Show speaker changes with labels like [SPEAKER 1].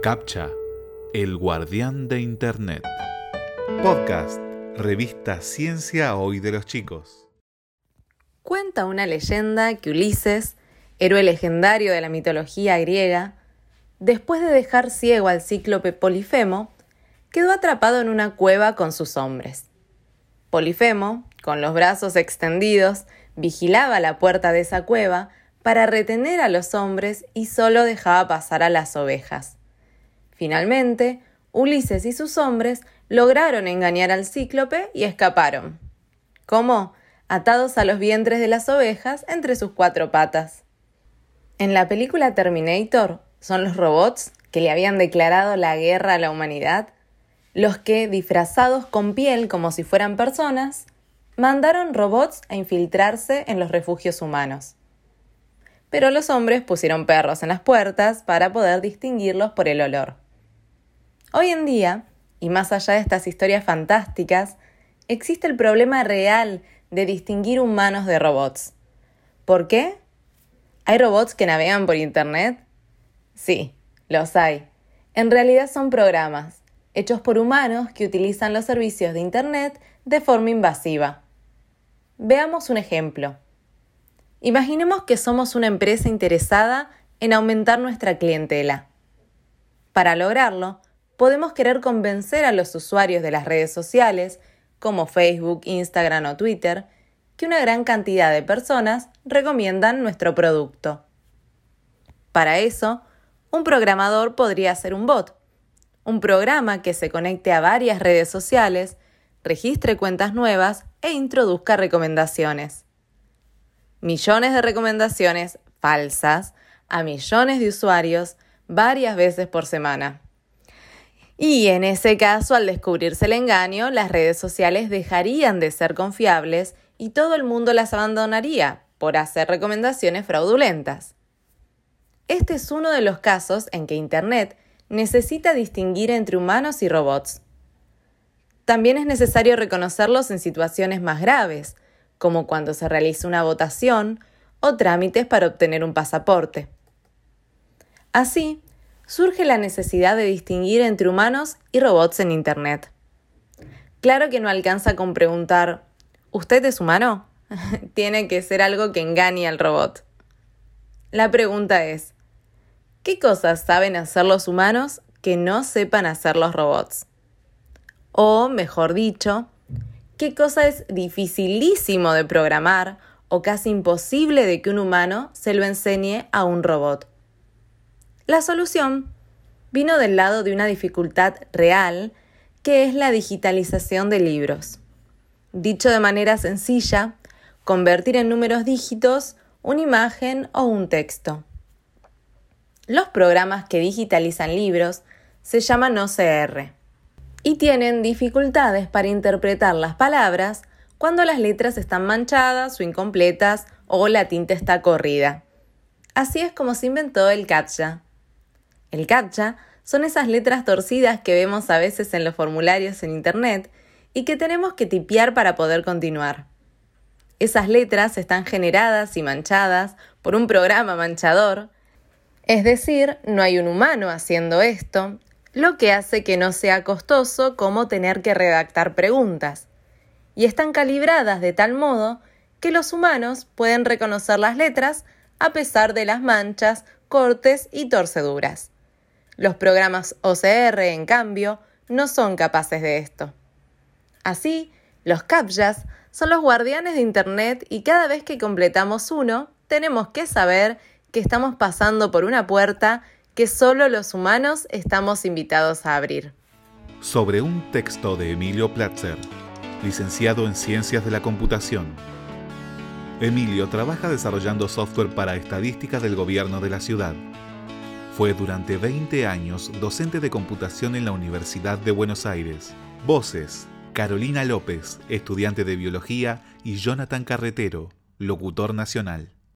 [SPEAKER 1] CAPTCHA, el guardián de Internet. Podcast, revista Ciencia Hoy de los Chicos.
[SPEAKER 2] Cuenta una leyenda que Ulises, héroe legendario de la mitología griega, después de dejar ciego al cíclope Polifemo, quedó atrapado en una cueva con sus hombres. Polifemo, con los brazos extendidos, vigilaba la puerta de esa cueva para retener a los hombres y solo dejaba pasar a las ovejas. Finalmente, Ulises y sus hombres lograron engañar al cíclope y escaparon. ¿Cómo? Atados a los vientres de las ovejas entre sus cuatro patas. En la película Terminator son los robots que le habían declarado la guerra a la humanidad, los que, disfrazados con piel como si fueran personas, mandaron robots a infiltrarse en los refugios humanos pero los hombres pusieron perros en las puertas para poder distinguirlos por el olor. Hoy en día, y más allá de estas historias fantásticas, existe el problema real de distinguir humanos de robots. ¿Por qué? ¿Hay robots que navegan por Internet? Sí, los hay. En realidad son programas, hechos por humanos que utilizan los servicios de Internet de forma invasiva. Veamos un ejemplo. Imaginemos que somos una empresa interesada en aumentar nuestra clientela. Para lograrlo, podemos querer convencer a los usuarios de las redes sociales, como Facebook, Instagram o Twitter, que una gran cantidad de personas recomiendan nuestro producto. Para eso, un programador podría ser un bot, un programa que se conecte a varias redes sociales, registre cuentas nuevas e introduzca recomendaciones millones de recomendaciones falsas a millones de usuarios varias veces por semana. Y en ese caso, al descubrirse el engaño, las redes sociales dejarían de ser confiables y todo el mundo las abandonaría por hacer recomendaciones fraudulentas. Este es uno de los casos en que Internet necesita distinguir entre humanos y robots. También es necesario reconocerlos en situaciones más graves, como cuando se realiza una votación o trámites para obtener un pasaporte. Así, surge la necesidad de distinguir entre humanos y robots en Internet. Claro que no alcanza con preguntar, ¿usted es humano? Tiene que ser algo que engañe al robot. La pregunta es, ¿qué cosas saben hacer los humanos que no sepan hacer los robots? O, mejor dicho, qué cosa es dificilísimo de programar o casi imposible de que un humano se lo enseñe a un robot. La solución vino del lado de una dificultad real, que es la digitalización de libros. Dicho de manera sencilla, convertir en números dígitos una imagen o un texto. Los programas que digitalizan libros se llaman OCR y tienen dificultades para interpretar las palabras cuando las letras están manchadas o incompletas o la tinta está corrida. Así es como se inventó el CAPTCHA. El CAPTCHA son esas letras torcidas que vemos a veces en los formularios en Internet y que tenemos que tipear para poder continuar. Esas letras están generadas y manchadas por un programa manchador, es decir, no hay un humano haciendo esto, lo que hace que no sea costoso como tener que redactar preguntas, y están calibradas de tal modo que los humanos pueden reconocer las letras a pesar de las manchas, cortes y torceduras. Los programas OCR, en cambio, no son capaces de esto. Así, los CAPTCHAs son los guardianes de Internet y cada vez que completamos uno, tenemos que saber que estamos pasando por una puerta que solo los humanos estamos invitados a abrir.
[SPEAKER 1] Sobre un texto de Emilio Platzer, licenciado en Ciencias de la Computación. Emilio trabaja desarrollando software para estadísticas del gobierno de la ciudad. Fue durante 20 años docente de computación en la Universidad de Buenos Aires. Voces, Carolina López, estudiante de biología, y Jonathan Carretero, locutor nacional.